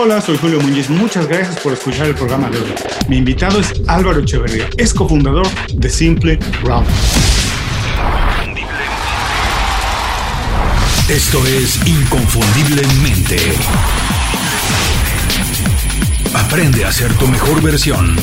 Hola, soy Julio Muñiz. Muchas gracias por escuchar el programa de hoy. Mi invitado es Álvaro Echeverría, es cofundador de Simple Round. Esto es Inconfundiblemente. Aprende a ser tu mejor versión.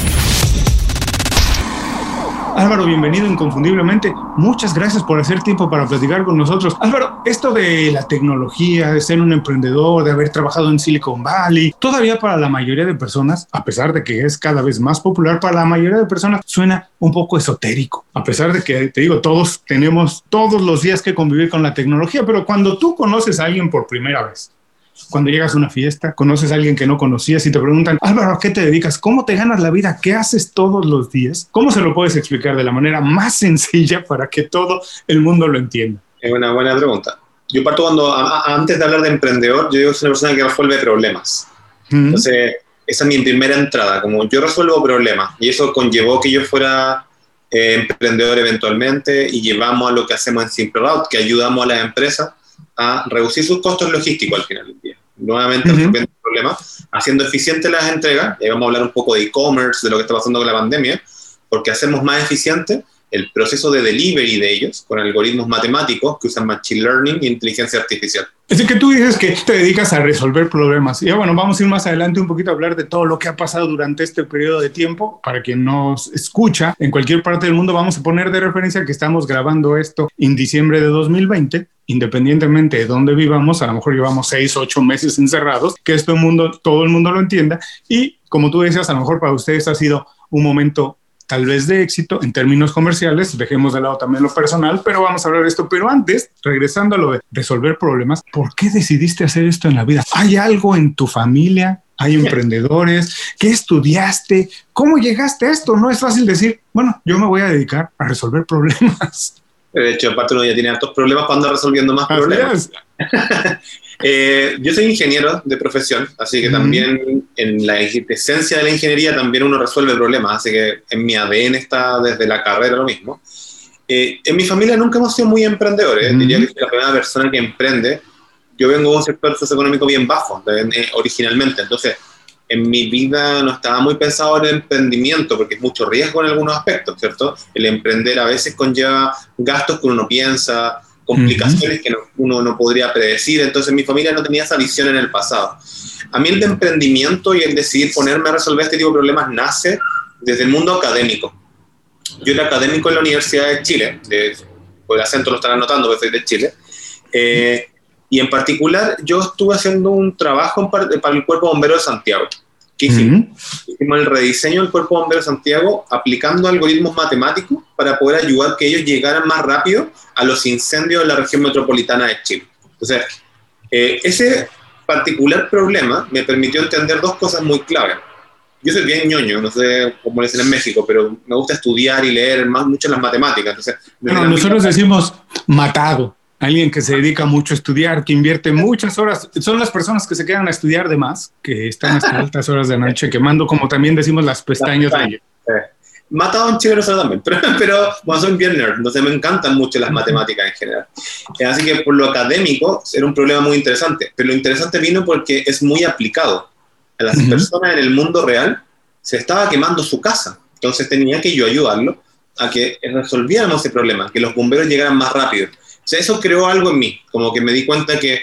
Álvaro, bienvenido inconfundiblemente. Muchas gracias por hacer tiempo para platicar con nosotros. Álvaro, esto de la tecnología, de ser un emprendedor, de haber trabajado en Silicon Valley, todavía para la mayoría de personas, a pesar de que es cada vez más popular, para la mayoría de personas suena un poco esotérico. A pesar de que, te digo, todos tenemos todos los días que convivir con la tecnología, pero cuando tú conoces a alguien por primera vez, cuando llegas a una fiesta, conoces a alguien que no conocías y te preguntan, Álvaro, ¿a qué te dedicas? ¿Cómo te ganas la vida? ¿Qué haces todos los días? ¿Cómo se lo puedes explicar de la manera más sencilla para que todo el mundo lo entienda? Es una buena pregunta. Yo parto cuando, antes de hablar de emprendedor, yo digo que soy una persona que resuelve problemas. Entonces, esa es mi primera entrada, como yo resuelvo problemas. Y eso conllevó que yo fuera eh, emprendedor eventualmente y llevamos a lo que hacemos en Simple Route, que ayudamos a las empresas a reducir sus costos logísticos al final del día. Nuevamente, uh -huh. problema, haciendo eficiente las entregas, y vamos a hablar un poco de e-commerce, de lo que está pasando con la pandemia, porque hacemos más eficiente el proceso de delivery de ellos con algoritmos matemáticos que usan machine learning e inteligencia artificial. Es que tú dices que te dedicas a resolver problemas. Y bueno, vamos a ir más adelante un poquito a hablar de todo lo que ha pasado durante este periodo de tiempo. Para quien nos escucha en cualquier parte del mundo, vamos a poner de referencia que estamos grabando esto en diciembre de 2020 independientemente de dónde vivamos, a lo mejor llevamos seis, ocho meses encerrados, que esto mundo, todo el mundo lo entienda. Y como tú decías, a lo mejor para ustedes ha sido un momento tal vez de éxito en términos comerciales, dejemos de lado también lo personal, pero vamos a hablar de esto. Pero antes, regresando a lo de resolver problemas, ¿por qué decidiste hacer esto en la vida? ¿Hay algo en tu familia? ¿Hay emprendedores? ¿Qué estudiaste? ¿Cómo llegaste a esto? No es fácil decir, bueno, yo me voy a dedicar a resolver problemas. De hecho, aparte uno ya tiene altos problemas cuando anda resolviendo más problemas. eh, yo soy ingeniero de profesión, así que mm. también en la esencia de la ingeniería también uno resuelve problemas, así que en mi ADN está desde la carrera lo mismo. Eh, en mi familia nunca hemos sido muy emprendedores, mm. diría que soy la primera persona que emprende. Yo vengo de un sector socioeconómico bien bajo, de, originalmente, entonces en mi vida no estaba muy pensado en el emprendimiento, porque es mucho riesgo en algunos aspectos, ¿cierto? El emprender a veces conlleva gastos que uno no piensa, complicaciones uh -huh. que no, uno no podría predecir, entonces mi familia no tenía esa visión en el pasado. A mí el de emprendimiento y el decidir ponerme a resolver este tipo de problemas nace desde el mundo académico. Yo era académico en la Universidad de Chile, de, por el acento lo estarán notando, porque soy de Chile, eh, y en particular, yo estuve haciendo un trabajo para el Cuerpo Bombero de Santiago. ¿Qué hicimos? Uh -huh. Hicimos el rediseño del Cuerpo Bombero Santiago aplicando algoritmos matemáticos para poder ayudar que ellos llegaran más rápido a los incendios de la región metropolitana de Chile. Entonces, eh, ese particular problema me permitió entender dos cosas muy claves. Yo soy bien ñoño, no sé cómo le dicen en México, pero me gusta estudiar y leer más, mucho las matemáticas. Entonces, nosotros decimos matado alguien que se dedica mucho a estudiar, que invierte muchas horas, son las personas que se quedan a estudiar de más, que están hasta altas horas de noche quemando, como también decimos, las pestañas. Pestañas. Eh, matado en Chile no también, pero, pero bueno, soy bien nerd, entonces me encantan mucho las matemáticas en general. Así que por lo académico era un problema muy interesante, pero lo interesante vino porque es muy aplicado. A las uh -huh. personas en el mundo real se estaba quemando su casa, entonces tenía que yo ayudarlo a que resolviéramos ese problema, que los bomberos llegaran más rápido. O sea, eso creó algo en mí, como que me di cuenta que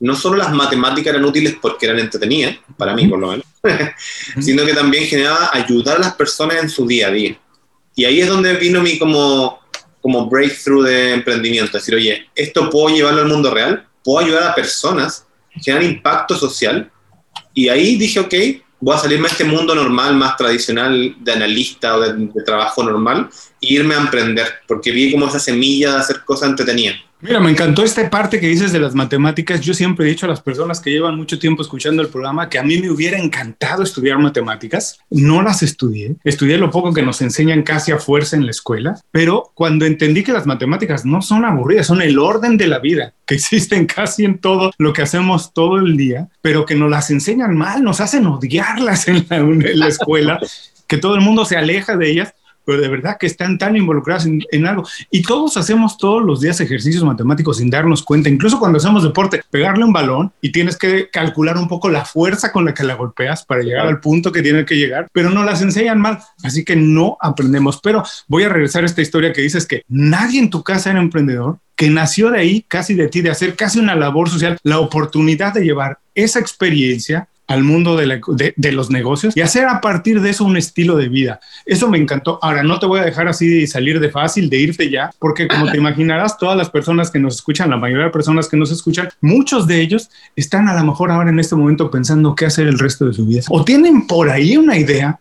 no solo las matemáticas eran útiles porque eran entretenidas, para mí por lo menos, sino que también generaba ayudar a las personas en su día a día. Y ahí es donde vino mi como, como breakthrough de emprendimiento, decir, oye, esto puedo llevarlo al mundo real, puedo ayudar a personas, generar impacto social, y ahí dije, ok, voy a salirme a este mundo normal, más tradicional de analista o de, de trabajo normal, e irme a emprender, porque vi como esa semilla de hacer cosas entretenidas. Mira, me encantó esta parte que dices de las matemáticas. Yo siempre he dicho a las personas que llevan mucho tiempo escuchando el programa que a mí me hubiera encantado estudiar matemáticas. No las estudié. Estudié lo poco que nos enseñan casi a fuerza en la escuela. Pero cuando entendí que las matemáticas no son aburridas, son el orden de la vida, que existen casi en todo lo que hacemos todo el día, pero que nos las enseñan mal, nos hacen odiarlas en la, en la escuela, que todo el mundo se aleja de ellas pero de verdad que están tan involucrados en, en, algo. Y todos hacemos todos los días ejercicios matemáticos sin darnos cuenta, incluso cuando hacemos deporte, pegarle un balón y tienes que calcular un poco la fuerza con la que la golpeas para llegar al punto que tiene que llegar, pero no las enseñan mal, así que no aprendemos. Pero voy a regresar a esta historia que dices que nadie en tu casa era emprendedor, que nació de ahí, casi de ti, de hacer casi una labor social, la oportunidad de llevar esa experiencia al mundo de, los negocios y hacer a partir de eso un estilo de vida. Eso me encantó. Ahora, no te voy a dejar así salir de fácil, de irte ya, porque como te imaginarás, todas las personas que nos escuchan, la mayoría de personas que nos escuchan, muchos de ellos están a lo mejor ahora en este momento pensando qué hacer el resto de su vida. O tienen por ahí una idea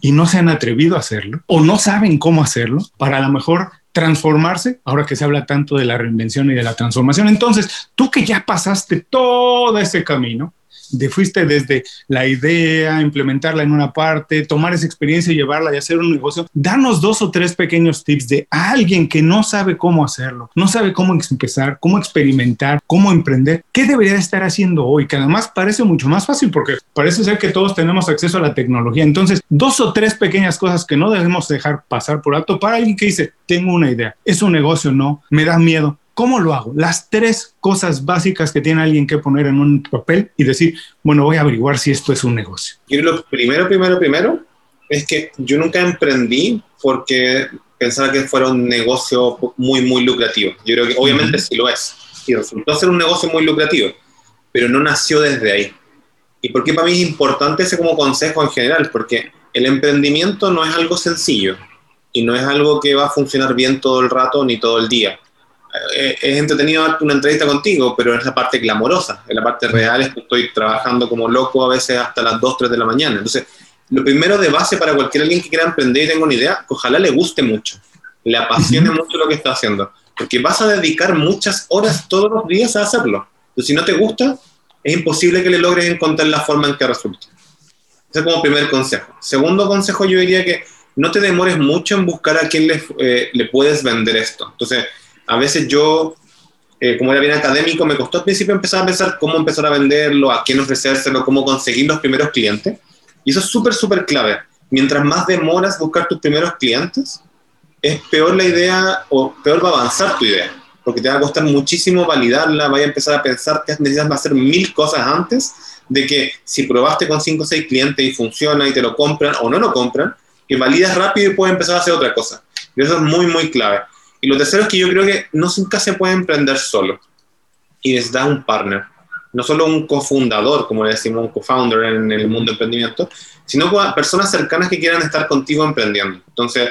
y no se han atrevido a hacerlo, o no saben cómo hacerlo, para a lo mejor transformarse, ahora que se habla tanto de la reinvención y de la transformación. Entonces, tú que ya pasaste todo ese camino, de fuiste desde la idea, implementarla en una parte, tomar esa experiencia y llevarla y hacer un negocio, danos dos o tres pequeños tips de alguien que no sabe cómo hacerlo, no sabe cómo empezar, cómo experimentar, cómo emprender, qué debería estar haciendo hoy, que además parece mucho más fácil porque parece ser que todos tenemos acceso a la tecnología. Entonces, dos o tres pequeñas cosas que no debemos dejar pasar por alto para alguien que dice, tengo una idea, es un negocio, no, me da miedo, ¿Cómo lo hago? Las tres cosas básicas que tiene alguien que poner en un papel y decir, bueno, voy a averiguar si esto es un negocio. Yo lo primero, primero, primero es que yo nunca emprendí porque pensaba que fuera un negocio muy, muy lucrativo. Yo creo que obviamente sí lo es. Y resultó ser un negocio muy lucrativo, pero no nació desde ahí. ¿Y por qué para mí es importante ese como consejo en general? Porque el emprendimiento no es algo sencillo y no es algo que va a funcionar bien todo el rato ni todo el día eh, es entretenido darte una entrevista contigo, pero es la parte glamorosa. En la parte real es que estoy trabajando como loco a veces hasta las 2, 3 de la mañana. Entonces, lo primero de base para cualquier alguien que quiera emprender y tenga una idea, ojalá le guste mucho, le apasione mucho lo que está haciendo, porque vas a dedicar muchas horas todos los días a hacerlo. Entonces, si no te gusta, es imposible que le logres encontrar la forma en que resulte. Ese es como primer consejo. Segundo consejo, yo diría que no te demores mucho en buscar a quién le, eh, le puedes vender esto. Entonces, a veces yo, eh, como era bien académico, me costó al principio empezar a pensar cómo empezar a venderlo, a quién ofrecérselo, cómo conseguir los primeros clientes. Y eso es súper, súper clave. Mientras más demoras buscar tus primeros clientes, es peor la idea o peor va a avanzar tu idea. Porque te va a costar muchísimo validarla, vaya a empezar a pensar que necesitas hacer mil cosas antes de que si probaste con cinco o seis clientes y funciona y te lo compran o no lo compran, que validas rápido y puedes empezar a hacer otra cosa. Y eso es muy, muy clave. Y lo tercero es que yo creo que no nunca se puede emprender solo y necesitas un partner. No solo un cofundador, como le decimos, un co-founder en el mundo de emprendimiento, sino personas cercanas que quieran estar contigo emprendiendo. Entonces,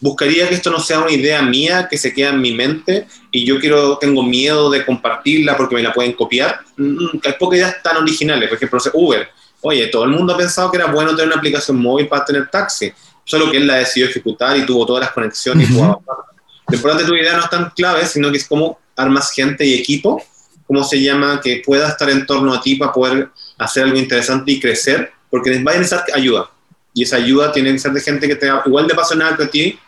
buscaría que esto no sea una idea mía que se queda en mi mente y yo quiero, tengo miedo de compartirla porque me la pueden copiar. Mm, hay pocas ideas tan originales. Por ejemplo, Uber. Oye, todo el mundo ha pensado que era bueno tener una aplicación móvil para tener taxi, solo que él la decidió ejecutar y tuvo todas las conexiones y pudo lo importante tu idea no es tan clave, sino que es cómo armas gente y equipo, cómo se llama, que pueda estar en torno a ti para poder hacer algo interesante y crecer, porque va a necesitar ayuda. Y esa ayuda tiene que ser de gente que te igual de apasionada que a ti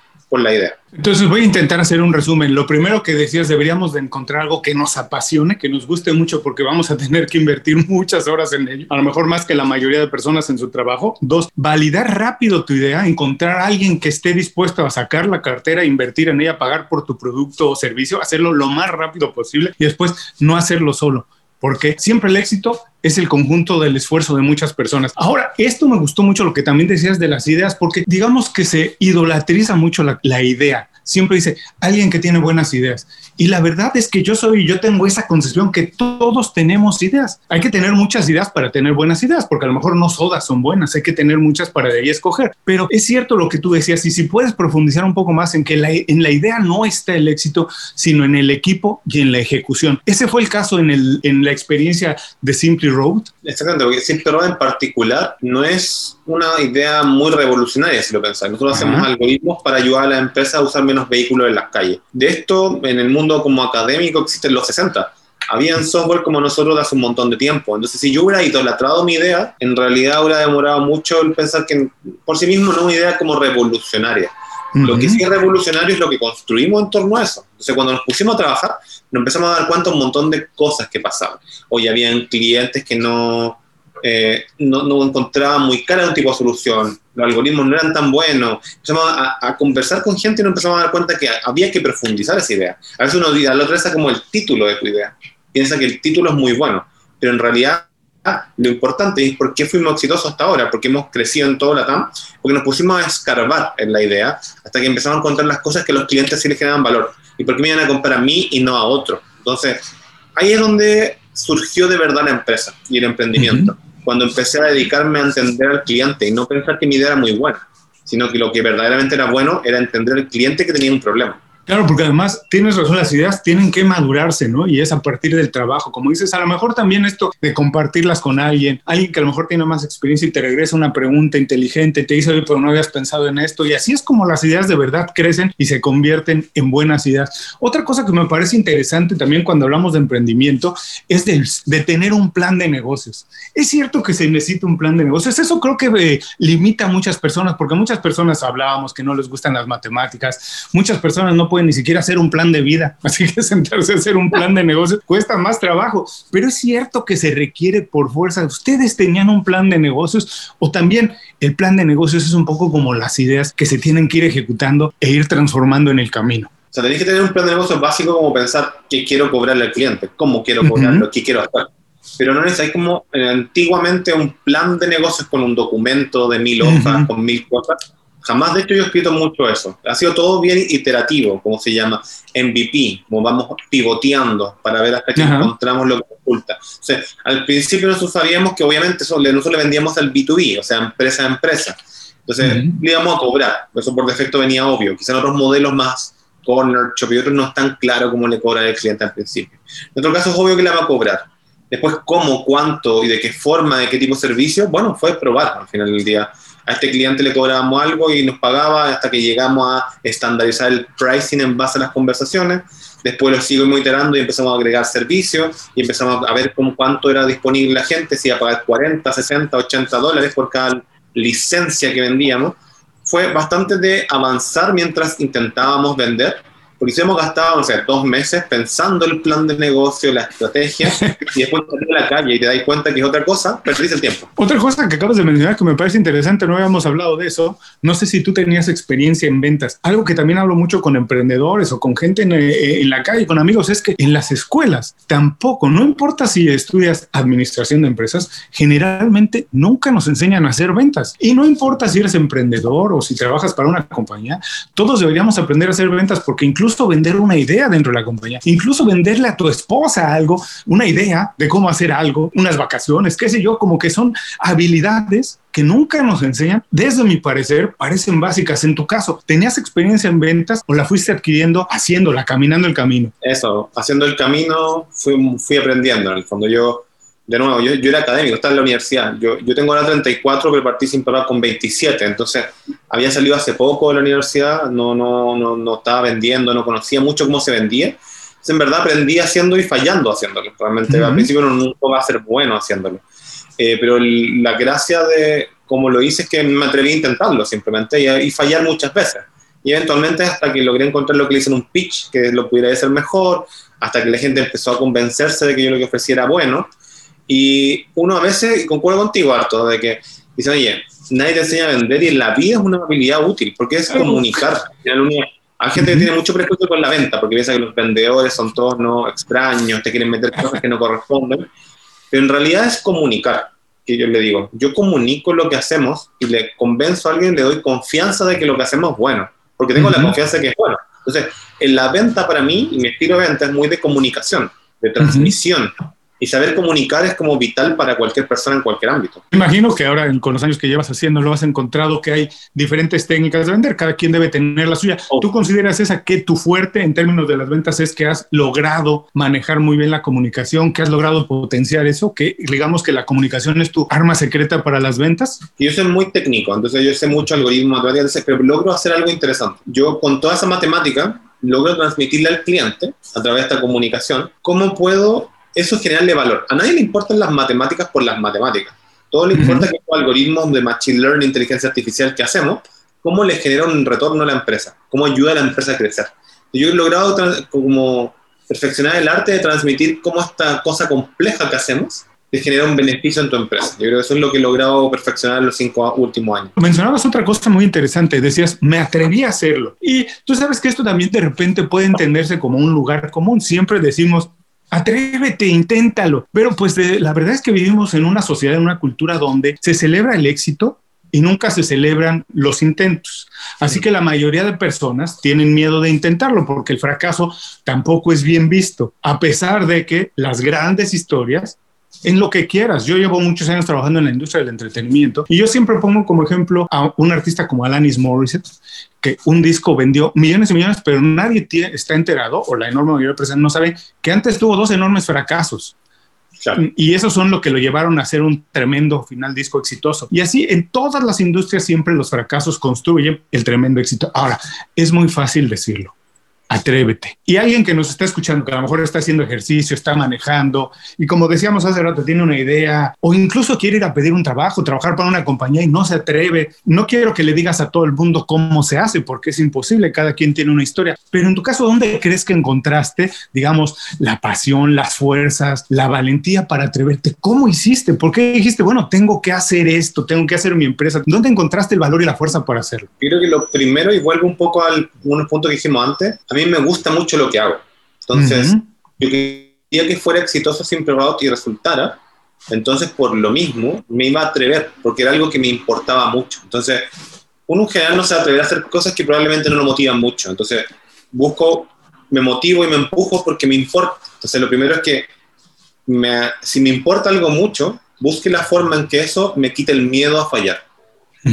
la idea. Entonces voy a intentar hacer un resumen. Lo primero que decías, deberíamos de encontrar algo que nos apasione, que nos guste mucho, porque vamos a tener que invertir muchas horas en ello, a lo mejor más que la mayoría de personas en su trabajo. Dos, validar rápido tu idea, encontrar a alguien que esté dispuesto a sacar la cartera, invertir en ella, pagar por tu producto o servicio, hacerlo lo más rápido posible y después no hacerlo solo porque siempre el éxito es el conjunto del esfuerzo de muchas personas. Ahora, esto me gustó mucho lo que también decías de las ideas, porque digamos que se idolatriza mucho la, la idea siempre dice alguien que tiene buenas ideas. Y la verdad es que yo soy, yo tengo esa concepción que todos tenemos ideas. Hay que tener muchas ideas para tener buenas ideas, porque a lo mejor no todas son buenas, hay que tener muchas para de ahí escoger. Pero es cierto lo que tú decías, y si puedes profundizar un poco más en que la, en la idea no está el éxito, sino en el equipo y en la ejecución. Ese fue el caso en, el, en la experiencia de Simply Road. Exactamente, porque Simply Road en particular no es una idea muy revolucionaria, si lo pensáis. Nosotros hacemos algoritmos para ayudar a la empresa a usar menos vehículos en las calles. De esto, en el mundo como académico, existen los 60. Habían software como nosotros de hace un montón de tiempo. Entonces, si yo hubiera idolatrado mi idea, en realidad hubiera demorado mucho el pensar que por sí mismo no es una idea como revolucionaria. Lo que sí es revolucionario es lo que construimos en torno a eso. Entonces, cuando nos pusimos a trabajar, nos empezamos a dar cuenta de un montón de cosas que pasaban. Hoy habían clientes que no, eh, no, no, encontraban muy cara un tipo de solución, los algoritmos no eran tan buenos. Empezamos a, conversar con gente y nos empezamos a dar cuenta que había que profundizar esa idea. A veces uno la otra vez como el título de tu idea. Piensa que el título es muy bueno, pero en realidad lo importante es por qué fuimos exitosos hasta ahora, porque hemos crecido en todo la TAM, porque nos pusimos a escarbar en la idea hasta que empezamos a encontrar las cosas que los clientes sí les generan valor. ¿Y por qué me iban a comprar a mí y no a otro? Entonces, ahí es donde surgió de verdad la empresa y el emprendimiento. Cuando empecé a dedicarme a entender al cliente y no pensar que mi idea era muy buena, sino que lo que verdaderamente era bueno era entender al cliente que tenía un problema. Claro, porque además tienes razón, las ideas tienen que madurarse, ¿no? Y es a partir del trabajo. Como dices, a lo mejor también esto de compartirlas con alguien, alguien que a lo mejor tiene más experiencia y te regresa una pregunta inteligente, te dice, oye, pero no habías pensado en esto. Y así es como las ideas de verdad crecen y se convierten en buenas ideas. Otra cosa que me parece interesante también cuando hablamos de emprendimiento es de, tener un plan de negocios. Es cierto que se necesita un plan de negocios. Eso creo que eh, limita a muchas personas, porque muchas personas hablábamos que no les gustan las matemáticas, muchas personas no pueden ni siquiera hacer un plan de vida, así que sentarse a hacer un plan de negocio cuesta más trabajo, pero es cierto que se requiere por fuerza. ¿Ustedes tenían un plan de negocios o también el plan de negocios es un poco como las ideas que se tienen que ir ejecutando e ir transformando en el camino? O sea, tenéis que tener un plan de negocios básico como pensar qué quiero cobrarle al cliente, cómo quiero cobrarlo, qué quiero hacer pero no necesitáis como eh, antiguamente un plan de negocios con un documento de mil hojas, con mil cosas. Jamás, de hecho, yo he escrito mucho eso. Ha sido todo bien iterativo, como se llama, MVP, como vamos pivoteando para ver hasta que encontramos lo que oculta. O sea, al principio nosotros sabíamos que obviamente nosotros le vendíamos al B2B, o sea, empresa a empresa. Entonces, le íbamos a cobrar. Eso por defecto venía obvio. Quizá en otros modelos más corner, shop y otros no es tan claro cómo le cobra el cliente al principio. En otro caso es obvio que le va a cobrar. Después, cómo, cuánto y de qué forma, de qué tipo de servicio, bueno, fue probar al final del día a este cliente le cobrábamos algo y nos pagaba hasta que llegamos a estandarizar el pricing en base a las conversaciones. Después lo sigo iterando y empezamos a agregar servicios y empezamos a ver cómo, cuánto era disponible la gente, si iba a pagar 40, 60, 80 dólares por cada licencia que vendíamos. Fue bastante de avanzar mientras intentábamos vender porque si hemos gastado, no sé, dos meses pensando el plan de negocio, la estrategia, y después salir a la calle y te das cuenta que es otra cosa, perdís el tiempo. Otra cosa que acabas de mencionar que me parece interesante, no habíamos hablado de eso, no sé si tú tenías experiencia en ventas. Algo que también hablo mucho con emprendedores o con gente en, eh, en la calle, con amigos, es que en las escuelas tampoco, no importa si estudias administración de empresas, generalmente nunca nos enseñan a hacer ventas. Y no importa si eres emprendedor o si trabajas para una compañía, todos deberíamos aprender a hacer ventas porque incluso incluso vender una idea dentro de la compañía, incluso venderle a tu esposa algo, una idea de cómo hacer algo, unas vacaciones, qué sé yo, como que son habilidades que nunca nos enseñan, desde mi parecer, parecen básicas. En tu caso, ¿tenías experiencia en ventas o la fuiste adquiriendo haciéndola, caminando el camino? Eso, haciendo el camino, fui, fui aprendiendo. En el fondo, yo de nuevo, yo, yo, era académico, estaba en la universidad. Yo, yo tengo ahora 34, pero partí sin parar con 27. Entonces, había salido hace poco de la universidad, no, no, no, no estaba vendiendo, no conocía mucho cómo se vendía. Entonces, en verdad, aprendí haciendo y fallando haciéndolo. Realmente, al principio uno nunca va a ser bueno haciéndolo. Eh, pero la gracia de cómo lo hice es que me atreví a intentarlo simplemente y, y fallar muchas veces. Y eventualmente, hasta que logré encontrar lo que le hice en un pitch, que lo pudiera hacer mejor, hasta que la gente empezó a convencerse de que yo lo que ofrecía era bueno y uno a veces, y concuerdo contigo, harto, de que dice, oye, nadie te enseña a vender y en la vida es una habilidad útil, porque es comunicar. Hay gente que tiene mucho prejuicio con la venta, porque piensa que los vendedores son todos no extraños, te quieren meter cosas que no corresponden, pero en realidad es comunicar, que yo le digo, yo comunico lo que hacemos y le convenzo a alguien, le doy confianza de que lo que hacemos es bueno, porque tengo la confianza de que es bueno. Entonces, en la venta para mí, y mi estilo de venta es muy de comunicación, de transmisión y saber comunicar es como vital para cualquier persona en cualquier ámbito. Imagino que ahora con los años que llevas haciendo lo has encontrado que hay diferentes técnicas de vender, cada quien debe tener la suya. Oh. ¿Tú consideras esa que tu fuerte en términos de las ventas es que has logrado manejar muy bien la comunicación, que has logrado potenciar eso, que digamos que la comunicación es tu arma secreta para las ventas? Yo soy muy técnico, entonces yo sé mucho algoritmo, pero logro hacer algo interesante. Yo con toda esa matemática logro transmitirle al cliente a través de esta comunicación cómo puedo eso es generarle valor. A nadie le importan las matemáticas por las matemáticas. Todo le importa que los algoritmos de Machine Learning, inteligencia artificial que hacemos, cómo le genera un retorno a la empresa, cómo ayuda a la empresa a crecer. Yo he logrado como perfeccionar el arte de transmitir cómo esta cosa compleja que hacemos te genera un beneficio en tu empresa. Yo creo que eso es lo que he logrado perfeccionar en los cinco últimos años. Mencionabas otra cosa muy interesante, decías, me atreví a hacerlo. Y tú sabes que esto también de repente puede entenderse como un lugar común. Siempre decimos, Atrévete, inténtalo. Pero pues la verdad es que vivimos en una sociedad, en una cultura donde se celebra el éxito y nunca se celebran los intentos. Así que la mayoría de personas tienen miedo de intentarlo porque el fracaso tampoco es bien visto, a pesar de que las grandes historias en lo que quieras. Yo llevo muchos años trabajando en la industria del entretenimiento y yo siempre pongo como ejemplo a un artista como Alanis Morissette, que un disco vendió millones y millones, pero nadie está enterado, o la enorme mayoría de personas no sabe, que antes tuvo dos enormes fracasos. Y esos son lo que lo llevaron a hacer un tremendo final disco exitoso. Y así en todas las industrias siempre los fracasos construyen el tremendo éxito. Ahora, es muy fácil decirlo atrévete. Y alguien que nos está escuchando, que a lo mejor está haciendo ejercicio, está manejando y como decíamos hace rato, tiene una idea o incluso quiere ir a pedir un trabajo, trabajar para una compañía y no se atreve. No quiero que le digas a todo el mundo cómo se hace porque es imposible, cada quien tiene una historia. Pero en tu caso, ¿dónde crees que encontraste, digamos, la pasión, las fuerzas, la valentía para atreverte? ¿Cómo hiciste? ¿Por qué dijiste, bueno, tengo que hacer esto, tengo que hacer mi empresa? ¿Dónde encontraste el valor y la fuerza para hacerlo? creo que lo primero, y vuelvo un poco al un punto que dijimos antes, a mí me gusta mucho lo que hago. Entonces, yo quería que fuera exitoso sin probado y resultara. Entonces, por lo mismo, me iba a atrever, porque era algo que me importaba mucho. Entonces, uno en general no se atreve a hacer cosas que probablemente no lo motivan mucho. Entonces, busco, me motivo y me empujo porque me importa. Entonces, lo primero es que me, si me importa algo mucho, busque la forma en que eso me quite el miedo a fallar.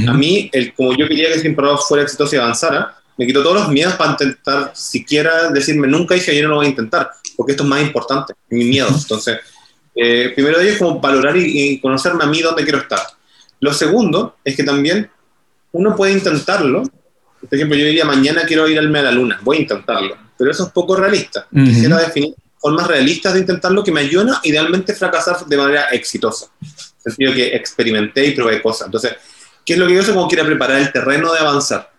A mí, el, como yo quería que Sin Probado fuera exitoso y avanzara, me quito todos los miedos para intentar siquiera decirme nunca dije yo no lo voy a intentar, porque esto es más importante, mi miedo. Entonces, eh, primero de ello es como valorar y, conocerme a mí dónde quiero estar. Lo segundo es que también uno puede intentarlo. Por ejemplo, yo diría mañana quiero irme a la luna, voy a intentarlo, pero eso es poco realista. Quisiera definir formas realistas de intentarlo que me ayuden a idealmente fracasar de manera exitosa. En el sentido que experimenté y probé cosas. Entonces, ¿qué es lo que yo sé? Como quiero preparar el terreno de avanzar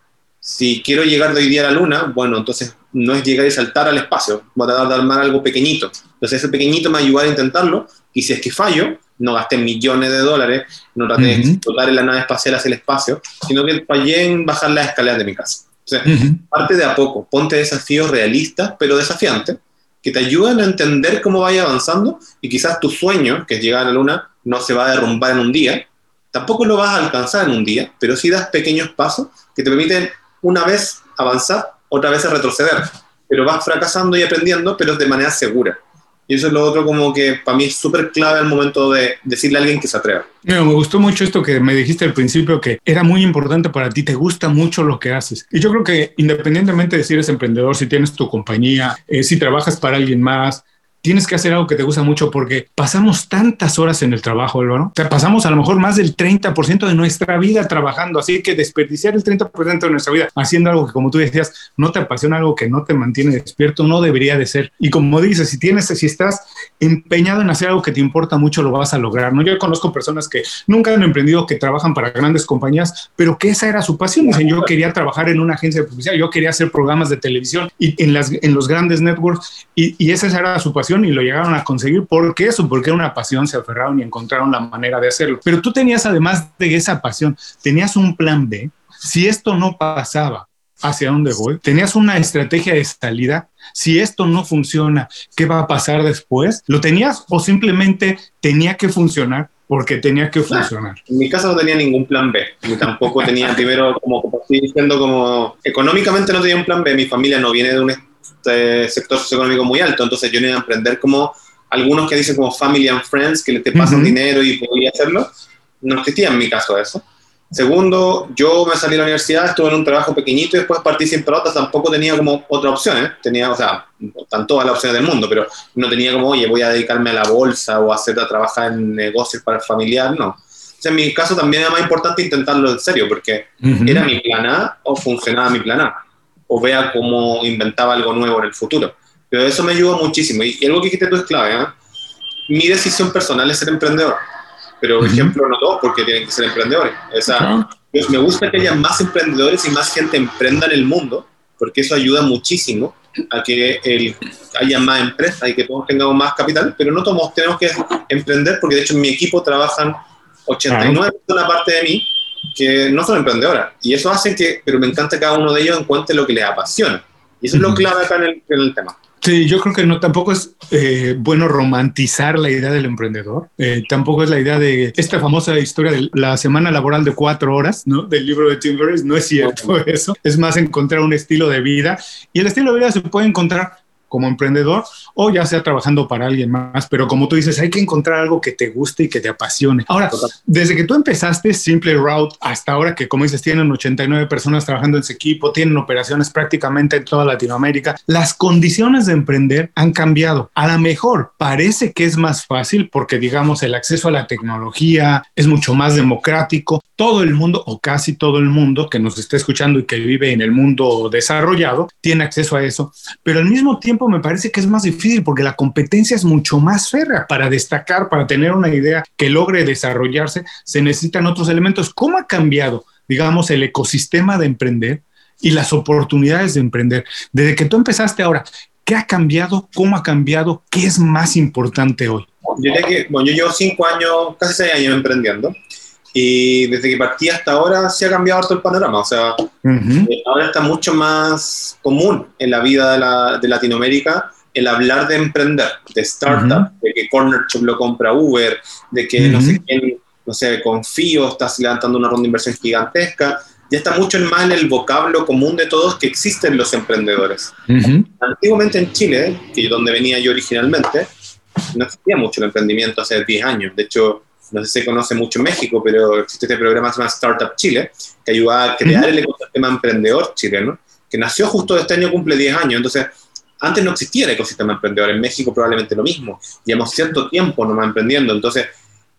si quiero llegar de hoy día a la luna, bueno, entonces no es llegar y saltar al espacio, voy a tratar de armar algo pequeñito. Entonces ese pequeñito me ayuda a intentarlo y si es que fallo, no gasté millones de dólares, no traté de explotar en la nave espacial hacia el espacio, sino que fallé en bajar las escaleras de mi casa. Entonces, parte de a poco, ponte desafíos realistas, pero desafiantes, que te ayudan a entender cómo vaya avanzando y quizás tu sueño, que es llegar a la luna, no se va a derrumbar en un día, tampoco lo vas a alcanzar en un día, pero sí das pequeños pasos que te permiten una vez avanzar, otra vez retroceder. Pero vas fracasando y aprendiendo, pero de manera segura. Y eso es lo otro como que para mí es súper clave al momento de decirle a alguien que se atreva. me gustó mucho esto que me dijiste al principio, que era muy importante para ti, te gusta mucho lo que haces. Y yo creo que independientemente de si eres emprendedor, si tienes tu compañía, eh, si trabajas para alguien más, tienes que hacer algo que te gusta mucho porque pasamos tantas horas en el trabajo, Álvaro. O sea, pasamos a lo mejor más del 30% de nuestra vida trabajando, así que desperdiciar el 30% de nuestra vida haciendo algo que, como tú decías, no te apasiona, algo que no te mantiene despierto, no debería de ser. Y como dices, si tienes, si estás empeñado en hacer algo que te importa mucho, lo vas a lograr. ¿no? Yo conozco personas que nunca han emprendido, que trabajan para grandes compañías, pero que esa era su pasión. Dicen, yo quería trabajar en una agencia de publicidad, yo quería hacer programas de televisión y en, las, en los grandes networks y, y esa era su pasión y lo llegaron a conseguir. ¿Por qué eso? Porque era una pasión, se aferraron y encontraron la manera de hacerlo. Pero tú tenías, además de esa pasión, tenías un plan B. Si esto no pasaba, ¿hacia dónde voy? ¿Tenías una estrategia de salida? Si esto no funciona, ¿qué va a pasar después? ¿Lo tenías o simplemente tenía que funcionar porque tenía que funcionar. En mi caso no tenía ningún plan B, ni tampoco tenía primero, como, estoy diciendo, como económicamente no tenía un plan B, mi familia no viene de un este sector socioeconómico muy alto, entonces yo no iba a emprender como algunos que dicen como family and friends, que te pasan dinero y podía hacerlo, no existía en mi caso eso. Segundo, yo me salí de la universidad, estuve en un trabajo pequeñito y después partí sin pelotas, tampoco tenía como otra opción, ¿eh? tenía, o sea, están todas las opciones del mundo, pero no tenía como, oye, voy a dedicarme a la bolsa o a hacer a trabajar en negocios para el familiar, no. O sea, en mi caso también era más importante intentarlo en serio, porque era mi plan A o funcionaba mi plan A o vea cómo inventaba algo nuevo en el futuro. Pero eso me ayudó muchísimo. Y, algo que dijiste tú es clave. ¿eh? Mi decisión personal es ser emprendedor. Pero, por ejemplo, no todos porque tienen que ser emprendedores. O me gusta que haya más emprendedores y más gente emprenda en el mundo, porque eso ayuda muchísimo a que el, haya más empresas y que todos tengamos más capital, pero no todos tenemos que emprender, porque de hecho en mi equipo trabajan 89 personas aparte de mí que no son emprendedoras. Y eso hace que, pero me encanta que cada uno de ellos encuentre lo que les apasiona. Y eso es lo clave acá en el, en el tema. Sí, yo creo que no, tampoco es eh, bueno romantizar la idea del emprendedor. Eh, tampoco es la idea de esta famosa historia de la semana laboral de cuatro horas, ¿no? Del libro de Tim Ferriss. No es cierto eso. Es más encontrar un estilo de vida. Y el estilo de vida se puede encontrar como emprendedor o ya sea trabajando para alguien más. Pero como tú dices, hay que encontrar algo que te guste y que te apasione. Ahora, desde que tú empezaste Simple Route hasta ahora, que como dices, tienen 89 personas trabajando en ese equipo, tienen operaciones prácticamente en toda Latinoamérica, las condiciones de emprender han cambiado. A lo mejor parece que es más fácil porque, digamos, el acceso a la tecnología es mucho más democrático. Todo el mundo, o casi todo el mundo que nos está escuchando y que vive en el mundo desarrollado, tiene acceso a eso. Pero al mismo tiempo, me parece que es más difícil porque la competencia es mucho más férrea. Para destacar, para tener una idea que logre desarrollarse, se necesitan otros elementos. ¿Cómo ha cambiado, digamos, el ecosistema de emprender y las oportunidades de emprender? Desde que tú empezaste ahora, ¿qué ha cambiado? ¿Cómo ha cambiado? ¿Ququé es más importante hoy? Yo bueno, yo llevo cinco años, casi seis años emprendiendo. Y desde que partí hasta ahora se ha cambiado todo el panorama. O sea, eh, ahora está mucho más común en la vida de, la, de Latinoamérica el hablar de emprender, de startup, de que Corner Shop lo compra Uber, de que no sé quién, no sé, Confío está levantando una ronda de inversión gigantesca. Ya está mucho más en el vocablo común de todos que existen los emprendedores. Antiguamente en Chile, que donde venía yo originalmente, no existía mucho el emprendimiento hace 10 años. De hecho, no sé si se conoce mucho en México, pero existe este programa que se llama Startup Chile, que ayuda a crear el ecosistema emprendedor chileno, que nació justo este año, cumple 10 años. Entonces, antes no existía el ecosistema emprendedor. En México probablemente lo mismo. Llevamos cierto tiempo nomás emprendiendo. Entonces,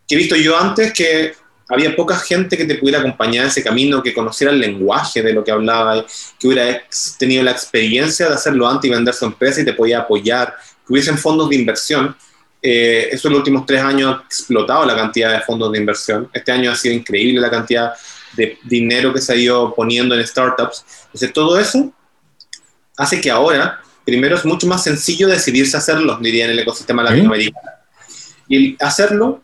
¿qué he visto yo antes? Que había poca gente que te pudiera acompañar en ese camino, que conociera el lenguaje de lo que hablaba, que hubiera tenido la experiencia de hacerlo antes y vender su empresa y te podía apoyar, que hubiesen fondos de inversión eh, eso en los últimos tres años ha explotado la cantidad de fondos de inversión. Este año ha sido increíble la cantidad de dinero que se ha ido poniendo en startups. Entonces, todo eso hace que ahora, primero, es mucho más sencillo decidirse hacerlo, diría, en el ecosistema latinoamericano. Y hacerlo,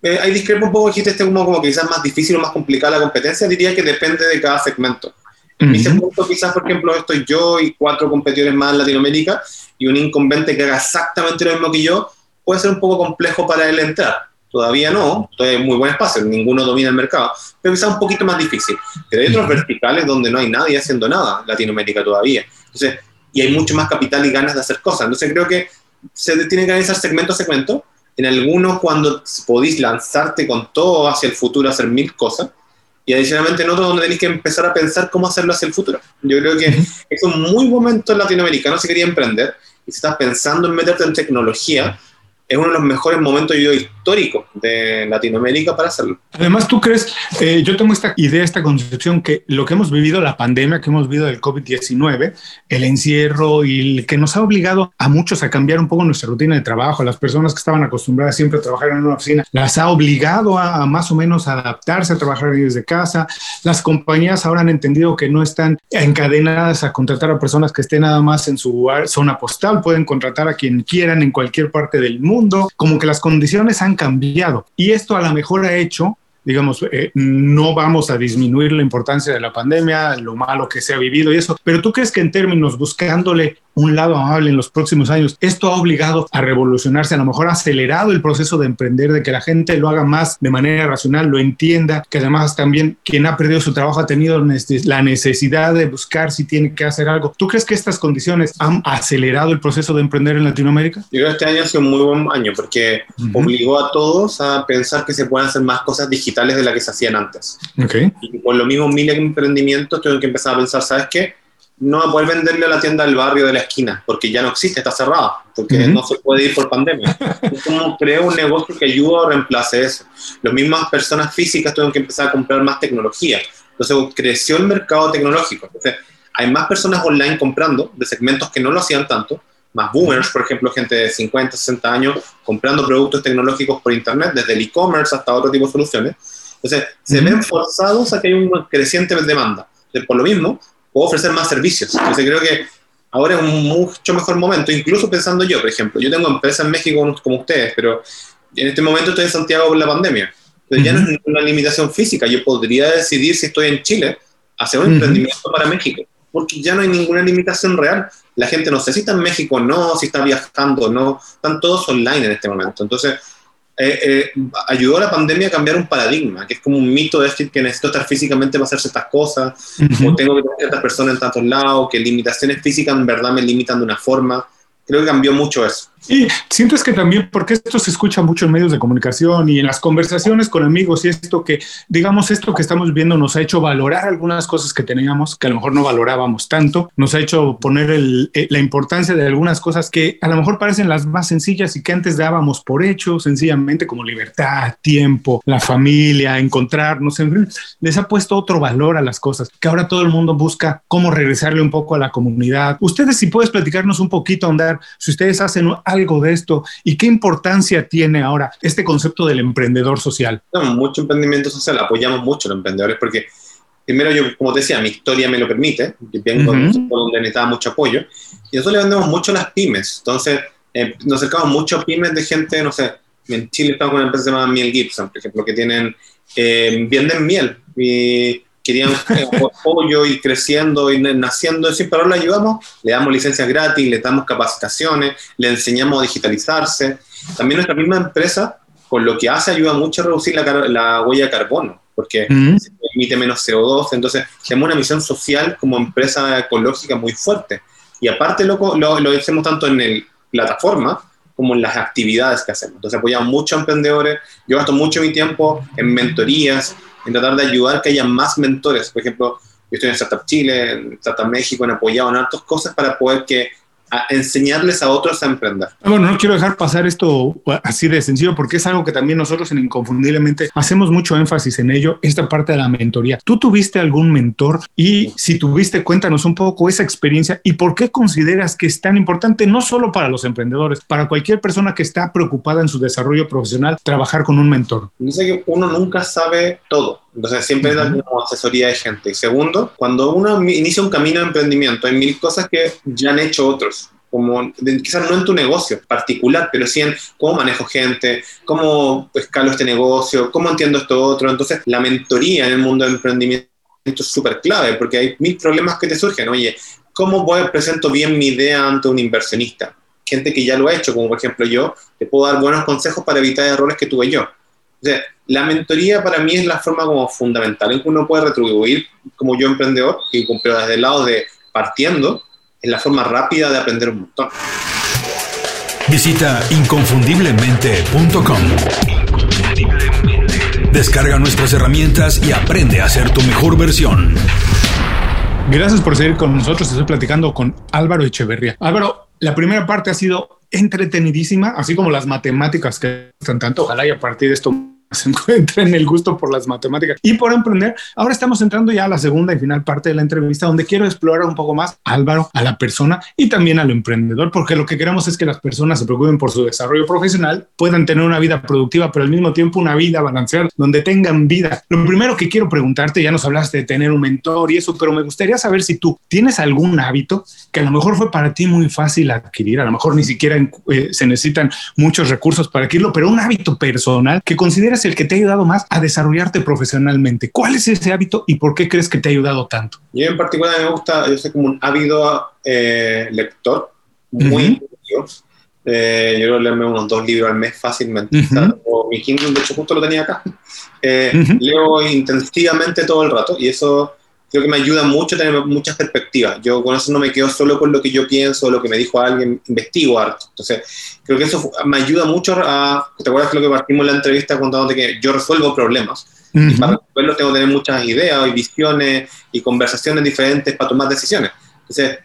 eh, hay discrepo un poco, dijiste, este como, como quizás más difícil o más complicada la competencia, diría que depende de cada segmento. En ese punto, quizás, por ejemplo, estoy yo y cuatro competidores más en Latinoamérica y un incumbente que haga exactamente lo mismo que yo, puede ser un poco complejo para él entrar. Todavía no, todavía hay muy buen espacio, ninguno domina el mercado, pero quizá un poquito más difícil. Pero hay otros verticales donde no hay nadie haciendo nada, Latinoamérica todavía. Entonces, y hay mucho más capital y ganas de hacer cosas. Entonces creo que se tiene que analizar segmento a segmento. En algunos cuando podéis lanzarte con todo hacia el futuro, hacer mil cosas, y adicionalmente en otros donde tenéis que empezar a pensar cómo hacerlo hacia el futuro. Yo creo que es un muy momento en Latinoamérica, no se quería emprender, y si estás pensando en meterte en tecnología, es uno de los mejores momentos históricos de Latinoamérica para hacerlo. Además, tú crees, eh, yo tengo esta idea, esta concepción, que lo que hemos vivido, la pandemia que hemos vivido del COVID-19, el encierro y el que nos ha obligado a muchos a cambiar un poco nuestra rutina de trabajo, las personas que estaban acostumbradas siempre a trabajar en una oficina, las ha obligado a, más o menos adaptarse a trabajar desde casa. Las compañías ahora han entendido que no están encadenadas a contratar a personas que estén nada más en su zona postal, pueden contratar a quien quieran en cualquier parte del mundo, como que las condiciones han cambiado. Y esto a lo mejor ha hecho digamos, eh, no vamos a disminuir la importancia de la pandemia, lo malo que se ha vivido y eso, pero tú crees que en términos buscándole un lado amable en los próximos años. Esto ha obligado a revolucionarse, a lo mejor ha acelerado el proceso de emprender, de que la gente lo haga más de manera racional, lo entienda, que además también quien ha perdido su trabajo ha tenido la necesidad de buscar si tiene que hacer algo. ¿Tú crees que estas condiciones han acelerado el proceso de emprender en Latinoamérica? Yo creo que este año ha sido un muy buen año porque obligó a todos a pensar que se pueden hacer más cosas digitales de las que se hacían antes. Okay. Y por lo mismo, miles de emprendimientos tuvieron que empezar a pensar, ¿sabes qué? No va a poder venderle a la tienda del barrio de la esquina, porque ya no existe, está cerrada, porque no se puede ir por pandemia. Como creo un negocio que ayuda a reemplace eso. Las mismas personas físicas tuvieron que empezar a comprar más tecnología. Entonces creció el mercado tecnológico. Entonces, hay más personas online comprando de segmentos que no lo hacían tanto, más boomers, por ejemplo, gente de 50, 60 años comprando productos tecnológicos por internet, desde el e-commerce hasta otro tipo de soluciones. Entonces, se ven forzados a que hay una creciente demanda. Por lo mismo, puedo ofrecer más servicios. Entonces creo que ahora es un mucho mejor momento, incluso pensando yo, por ejemplo, yo tengo empresas en México como ustedes, pero en este momento estoy en Santiago por la pandemia. Entonces ya no es una limitación física, yo podría decidir si estoy en Chile, hacer un emprendimiento para México, porque ya no hay ninguna limitación real. La gente no sé si está en México o no, si está viajando o no, están todos online en este momento. Entonces, eh, eh, ayudó a la pandemia a cambiar un paradigma, que es como un mito de decir que necesito estar físicamente para hacer ciertas cosas, o tengo que tener ciertas personas en tantos lados, que limitaciones físicas en verdad me limitan de una forma. Creo que cambió mucho eso. Y sientes que también, porque esto se escucha mucho en medios de comunicación y en las conversaciones con amigos, y esto que, digamos, esto que estamos viendo nos ha hecho valorar algunas cosas que teníamos, que a lo mejor no valorábamos tanto, nos ha hecho poner el, eh, la importancia de algunas cosas que a lo mejor parecen las más sencillas y que antes dábamos por hecho, sencillamente como libertad, tiempo, la familia, encontrarnos, en fin, les ha puesto otro valor a las cosas, que ahora todo el mundo busca cómo regresarle un poco a la comunidad. Ustedes, si puedes platicarnos un poquito, andar, si ustedes hacen algo de esto y qué importancia tiene ahora este concepto del emprendedor social? Tenemos mucho emprendimiento social, apoyamos mucho a los emprendedores porque primero yo, como te decía, mi historia me lo permite, yo vengo uh -huh. donde necesitaba mucho apoyo, y nosotros le vendemos mucho a las pymes, entonces eh, nos acercamos mucho a pymes de gente, no sé, en Chile estamos con una empresa llamada Miel Gibson, por ejemplo, que tienen, eh, venden miel, y querían apoyo y creciendo y naciendo, y pero le ayudamos, le damos licencias gratis, le damos capacitaciones, le enseñamos a digitalizarse. También nuestra misma empresa, con lo que hace, ayuda mucho a reducir la, la huella de carbono, porque mm. se emite menos CO2, entonces tenemos una misión social como empresa ecológica muy fuerte. Y aparte lo, lo, lo hacemos tanto en el plataforma, como en las actividades que hacemos. Entonces apoyamos mucho a emprendedores, yo gasto mucho mi tiempo en mentorías, en tratar de ayudar que haya más mentores. Por ejemplo, yo estoy en Startup Chile, en Startup México, en apoyado en hartas cosas para poder que a enseñarles a otros a emprender. Bueno, no quiero dejar pasar esto así de sencillo porque es algo que también nosotros en Inconfundiblemente hacemos mucho énfasis en ello, esta parte de la mentoría. ¿Tú tuviste algún mentor? Y si tuviste, cuéntanos un poco esa experiencia y por qué consideras que es tan importante, no solo para los emprendedores, para cualquier persona que está preocupada en su desarrollo profesional, trabajar con un mentor. Dice que uno nunca sabe todo. Entonces siempre uh -huh. como asesoría de gente. Y segundo, cuando uno inicia un camino de emprendimiento, hay mil cosas que ya han hecho otros. Como, quizás no en tu negocio particular, pero sí en cómo manejo gente, cómo escalo este negocio, cómo entiendo esto otro. Entonces, la mentoría en el mundo del emprendimiento es súper clave porque hay mil problemas que te surgen. Oye, ¿cómo voy, presento bien mi idea ante un inversionista? Gente que ya lo ha hecho, como por ejemplo yo, te puedo dar buenos consejos para evitar errores que tuve yo. O sea, la mentoría para mí es la forma como fundamental en que uno puede retribuir como yo emprendedor, y pero desde el lado de partiendo, es la forma rápida de aprender un montón. Visita inconfundiblemente.com. Descarga nuestras herramientas y aprende a ser tu mejor versión. Gracias por seguir con nosotros. Estoy platicando con Álvaro Echeverría. Álvaro, la primera parte ha sido entretenidísima, así como las matemáticas que están tanto. Ojalá y a partir de esto se encuentren el gusto por las matemáticas y por emprender. Ahora estamos entrando ya a la segunda y final parte de la entrevista donde quiero explorar un poco más a Álvaro, a la persona y también al emprendedor, porque lo que queremos es que las personas se preocupen por su desarrollo profesional, puedan tener una vida productiva, pero al mismo tiempo una vida balanceada, donde tengan vida. Lo primero que quiero preguntarte, ya nos hablaste de tener un mentor y eso, pero me gustaría saber si tú tienes algún hábito que a lo mejor fue para ti muy fácil adquirir, a lo mejor ni siquiera eh, se necesitan muchos recursos para adquirirlo, pero un hábito personal que consideras el que te ha ayudado más a desarrollarte profesionalmente. ¿Cuál es ese hábito y por qué crees que te ha ayudado tanto? Yo en particular me gusta, yo soy como un ávido eh, lector, muy uh -huh. eh, yo creo leerme unos dos libros al mes fácilmente. Uh -huh. o mi Kindle, de hecho, justo lo tenía acá. Eh, uh -huh. Leo intensivamente todo el rato y eso creo que me ayuda mucho tener muchas perspectivas. Yo con eso no me quedo solo con lo que yo pienso, lo que me dijo alguien, investigo harto. Entonces, creo que eso me ayuda mucho a... ¿Te acuerdas que lo que partimos en la entrevista contándote que yo resuelvo problemas? Uh -huh. Y para resolverlos tengo que tener muchas ideas y visiones y conversaciones diferentes para tomar decisiones. Entonces,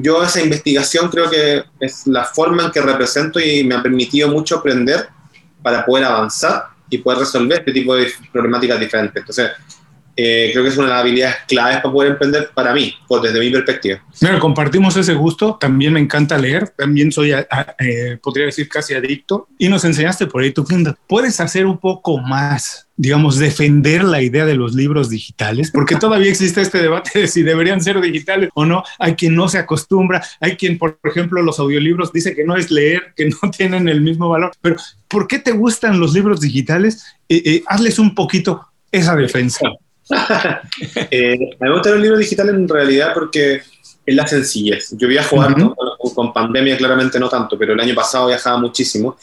yo esa investigación creo que es la forma en que represento y me ha permitido mucho aprender para poder avanzar y poder resolver este tipo de problemáticas diferentes. Entonces, eh, creo que es una de las habilidades claves para poder emprender para mí, pues desde mi perspectiva. Mira, compartimos ese gusto, también me encanta leer, también soy, eh, podría decir, casi adicto, y nos enseñaste por ahí tu ¿Puedes hacer un poco más, digamos, defender la idea de los libros digitales? Porque todavía existe este debate de si deberían ser digitales o no. Hay quien no se acostumbra, hay quien, por ejemplo, los audiolibros dice que no es leer, que no tienen el mismo valor, pero ¿por qué te gustan los libros digitales? Eh, hazles un poquito esa defensa. eh, me gusta los libros digitales en realidad porque es la sencillez. Yo viajo harto, con pandemia claramente no tanto, pero el año pasado viajaba muchísimo.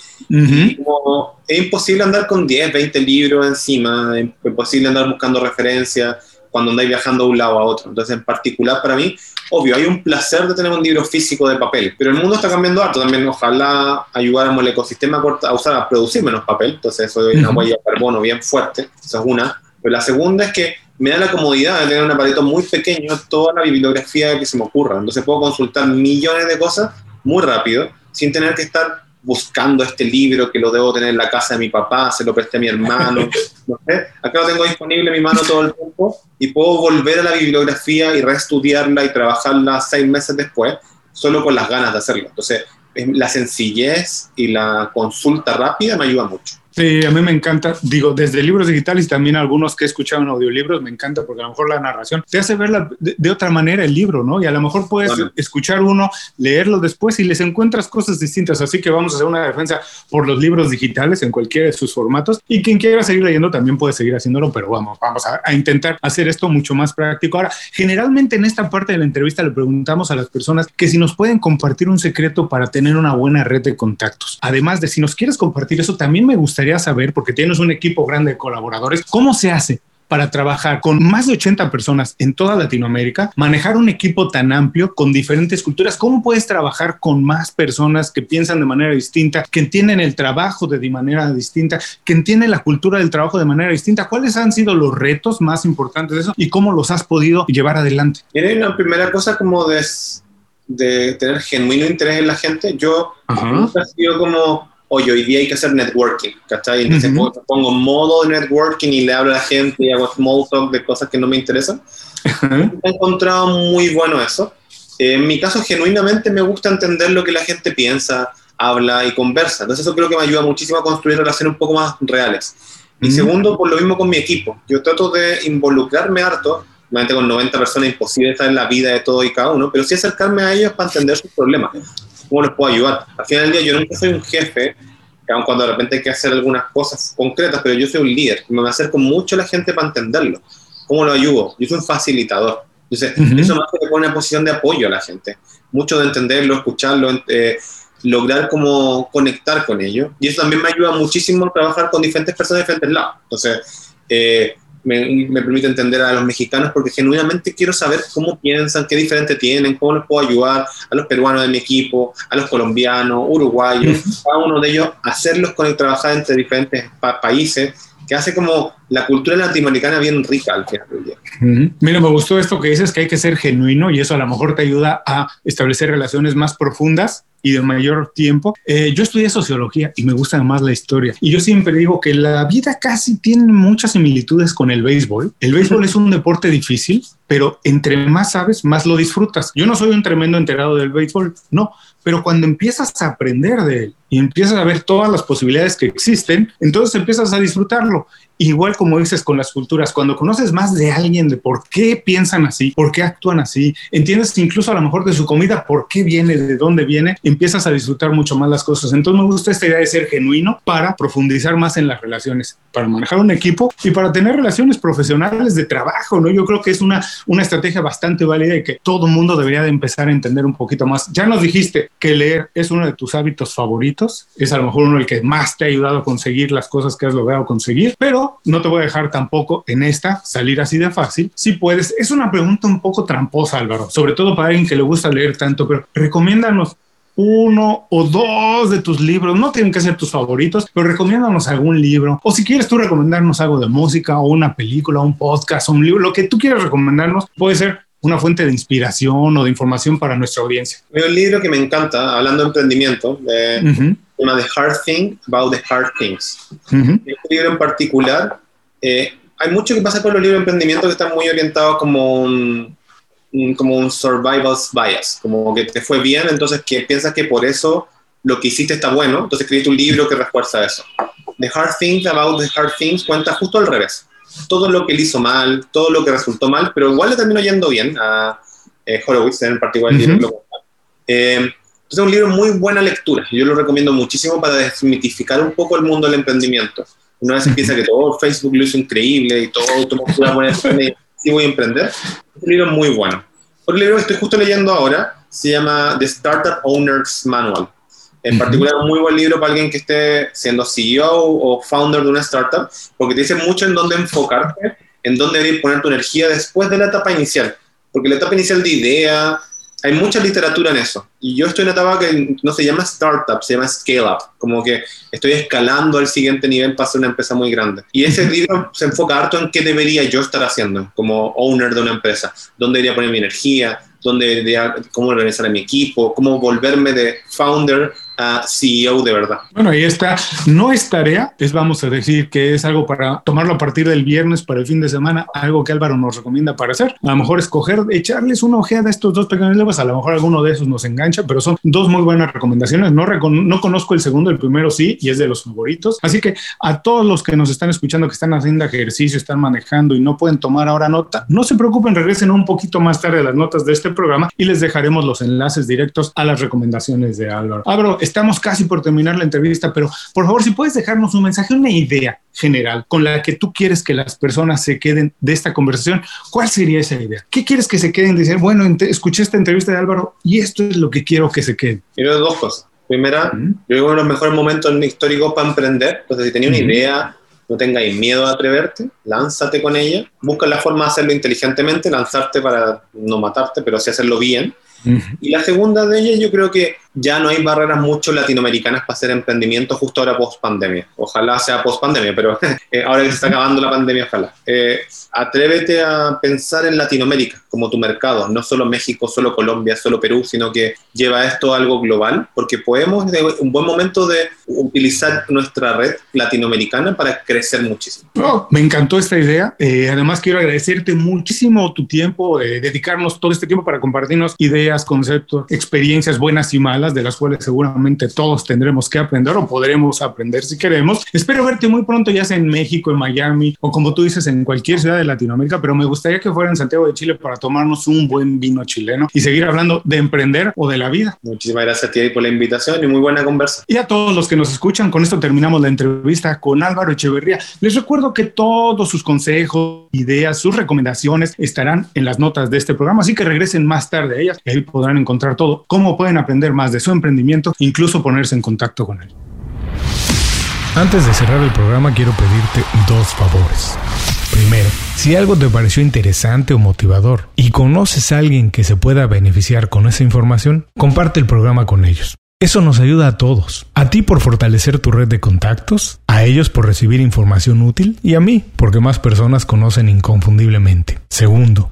es imposible andar con 10, 20 libros encima, es imposible andar buscando referencias cuando andáis viajando de un lado a otro. Entonces, en particular para mí, obvio, hay un placer de tener un libro físico de papel, pero el mundo está cambiando harto también. Ojalá ayudáramos al ecosistema a, usar, a producir menos papel, entonces eso es una huella de carbono bien fuerte, esa es una. Pero la segunda es que me da la comodidad de tener un aparato muy pequeño, toda la bibliografía que se me ocurra. Entonces puedo consultar millones de cosas muy rápido, sin tener que estar buscando este libro que lo debo tener en la casa de mi papá, se lo presté a mi hermano. No sé. Acá lo tengo disponible en mi mano todo el tiempo y puedo volver a la bibliografía y reestudiarla y trabajarla seis meses después, solo con las ganas de hacerlo. Entonces, la sencillez y la consulta rápida me ayuda mucho. Sí, a mí me encanta, digo, desde libros digitales y también algunos que he escuchado en audiolibros, me encanta porque a lo mejor la narración te hace ver de, otra manera el libro, ¿no? Y a lo mejor puedes escuchar uno, leerlo después y les encuentras cosas distintas. Así que vamos a hacer una defensa por los libros digitales en cualquiera de sus formatos y quien quiera seguir leyendo también puede seguir haciéndolo, pero vamos, vamos a, a intentar hacer esto mucho más práctico. Ahora, generalmente en esta parte de la entrevista le preguntamos a las personas que si nos pueden compartir un secreto para tener una buena red de contactos. Además de si nos quieres compartir eso, también me gustaría saber, porque tienes un equipo grande de colaboradores, cómo se hace para trabajar con más de 80 personas en toda Latinoamérica, manejar un equipo tan amplio con diferentes culturas, ¿cómo puedes trabajar con más personas que piensan de manera distinta, que entienden el trabajo de manera distinta, que entienden la cultura del trabajo de manera distinta? ¿Cuáles han sido los retos más importantes de eso y cómo los has podido llevar adelante? Tiene una primera cosa como de, de tener genuino interés en la gente. Yo nunca he sido como oye, hoy día hay que hacer networking, ¿cachai? Entonces pongo modo de networking y le hablo a la gente y hago small talk de cosas que no me interesan. He encontrado muy bueno eso. en mi caso, genuinamente me gusta entender lo que la gente piensa, habla y conversa. Entonces eso creo que me ayuda muchísimo a construir relaciones un poco más reales. Y segundo, por lo mismo con mi equipo. Yo trato de involucrarme harto, obviamente con 90 personas imposible estar en la vida de todo y cada uno, pero sí acercarme a ellos para entender sus problemas cómo les puedo ayudar. Al final del día yo nunca soy un jefe, aun cuando de repente hay que hacer algunas cosas concretas, pero yo soy un líder, me acerco mucho a la gente para entenderlo. ¿Cómo lo ayudo? Yo soy un facilitador. Entonces, eso me hace poner en posición de apoyo a la gente. Mucho de entenderlo, escucharlo, eh, lograr como conectar con ellos. Y eso también me ayuda muchísimo a trabajar con diferentes personas de diferentes lados. Entonces, eh, me, permite entender a los mexicanos porque genuinamente quiero saber cómo piensan, qué diferente tienen, cómo les puedo ayudar a los peruanos de mi equipo, a los colombianos, uruguayos, cada uno de ellos, hacerlos con el trabajar entre diferentes países, que hace como la cultura latinoamericana bien rica al final del día. Mira, me gustó esto que dices, que hay que ser genuino y eso a lo mejor te ayuda a establecer relaciones más profundas y de mayor tiempo. Eh, yo estudié sociología y me gusta más la historia. Y yo siempre digo que la vida casi tiene muchas similitudes con el béisbol. El béisbol es un deporte difícil, pero entre más sabes, más lo disfrutas. Yo no soy un tremendo enterado del béisbol, no, pero cuando empiezas a aprender de él y empiezas a ver todas las posibilidades que existen, entonces empiezas a disfrutarlo. Igual como dices con las culturas, cuando conoces más de alguien, de por qué piensan así, por qué actúan así, entiendes incluso a lo mejor de su comida, por qué viene, de dónde viene, empiezas a disfrutar mucho más las cosas. Entonces me gusta esta idea de ser genuino para profundizar más en las relaciones, para manejar un equipo y para tener relaciones profesionales de trabajo, ¿no? Yo creo que es una, una estrategia bastante válida y que todo mundo debería de empezar a entender un poquito más. Ya nos dijiste que leer es uno de tus hábitos favoritos, es a lo mejor uno el que más te ha ayudado a conseguir las cosas que has logrado conseguir, pero no te voy a dejar tampoco en esta salir así de fácil. Si puedes, es una pregunta un poco tramposa, Álvaro, sobre todo para alguien que le gusta leer tanto, pero recomiéndanos uno o dos de tus libros, no tienen que ser tus favoritos, pero recomiéndanos algún libro, o si quieres tú recomendarnos algo de música, o una película, un podcast, un libro, lo que tú quieras recomendarnos, puede ser una fuente de inspiración o de información para nuestra audiencia. Hay un libro que me encanta, hablando de emprendimiento, de, The Hard Thing About the Hard Things. Este libro en particular eh, hay mucho que pasa con los libros de emprendimiento que están muy orientados como un, como un survival bias, como que te fue bien, entonces que piensas que por eso lo que hiciste está bueno, entonces escribiste un libro que refuerza eso. The Hard Things About the Hard Things cuenta justo al revés. Todo lo que él hizo mal, todo lo que resultó mal, pero igual le terminó yendo bien a eh, Horowitz en particular. eh, es un libro muy buena lectura. Yo lo recomiendo muchísimo para desmitificar un poco el mundo del emprendimiento. Una vez piensa que todo Facebook lo hizo increíble y todo tomó una buena y voy a emprender. un libro muy bueno. Otro libro que estoy justo leyendo ahora se llama The Startup Owner's Manual. En particular, un muy buen libro para alguien que esté siendo CEO o founder de una startup, porque te dice mucho en dónde enfocarte, en dónde deberías poner tu energía después de la etapa inicial. Porque la etapa inicial de idea, hay mucha literatura en eso. Y yo estoy en una etapa que no se llama startup, se llama scale up. Como que estoy escalando al siguiente nivel para ser una empresa muy grande. Y ese libro se enfoca harto en qué debería yo estar haciendo como owner de una empresa. ¿Dónde debería poner mi energía? ¿Dónde debería, cómo organizar a mi equipo? ¿Cómo volverme de founder CEO de verdad. Bueno, ahí está. No es tarea, es vamos a decir que es algo para tomarlo a partir del viernes para el fin de semana, algo que Álvaro nos recomienda para hacer. A lo mejor escoger, echarles una ojeada a estos dos pequeños libros, a lo mejor alguno de esos nos engancha, pero son dos muy buenas recomendaciones. No, no conozco el segundo, el primero sí, y es de los favoritos. Así que a todos los que nos están escuchando, que están haciendo ejercicio, están manejando y no pueden tomar ahora nota, no se preocupen, regresen un poquito más tarde a las notas de este programa y les dejaremos los enlaces directos a las recomendaciones de Álvaro. Álvaro, estamos casi por terminar la entrevista, pero por favor, si puedes dejarnos un mensaje, una idea general con la que tú quieres que las personas se queden de esta conversación, ¿cuál sería esa idea? ¿Qué quieres que se queden? Decir, bueno, escuché esta entrevista de Álvaro y esto es lo que quiero que se quede. Quiero dos cosas. Primera, yo creo que los mejores momentos históricos para emprender. Entonces, si tenía una idea, no tengáis miedo a atreverte, lánzate con ella, busca la forma de hacerlo inteligentemente, lanzarte para no matarte, pero sí hacerlo bien. Y la segunda de ellas, yo creo que ya no hay barreras mucho latinoamericanas para hacer emprendimiento justo ahora post pandemia. Ojalá sea post pandemia, pero eh, ahora que se está acabando la pandemia, ojalá. Eh, atrévete a pensar en Latinoamérica como tu mercado, no solo México, solo Colombia, solo Perú, sino que lleva esto a algo global, porque podemos, de un buen momento de utilizar nuestra red latinoamericana para crecer muchísimo. Oh, me encantó esta idea. Eh, además, quiero agradecerte muchísimo tu tiempo, dedicarnos todo este tiempo para compartirnos ideas, conceptos, experiencias buenas y malas de las cuales seguramente todos tendremos que aprender o podremos aprender si queremos. Espero verte muy pronto, ya sea en México, en Miami o como tú dices, en cualquier ciudad de Latinoamérica, pero me gustaría que fuera en Santiago de Chile para tomarnos un buen vino chileno y seguir hablando de emprender o de la vida. Muchísimas gracias a ti por la invitación y muy buena conversa. Y a todos los que nos escuchan, con esto terminamos la entrevista con Álvaro Echeverría. Les recuerdo que todos sus consejos, ideas, sus recomendaciones estarán en las notas de este programa, así que regresen más tarde a ellas podrán encontrar todo, cómo pueden aprender más de su emprendimiento, incluso ponerse en contacto con él. Antes de cerrar el programa quiero pedirte dos favores. Primero, si algo te pareció interesante o motivador y conoces a alguien que se pueda beneficiar con esa información, comparte el programa con ellos. Eso nos ayuda a todos. A ti por fortalecer tu red de contactos, a ellos por recibir información útil y a mí porque más personas conocen inconfundiblemente. Segundo,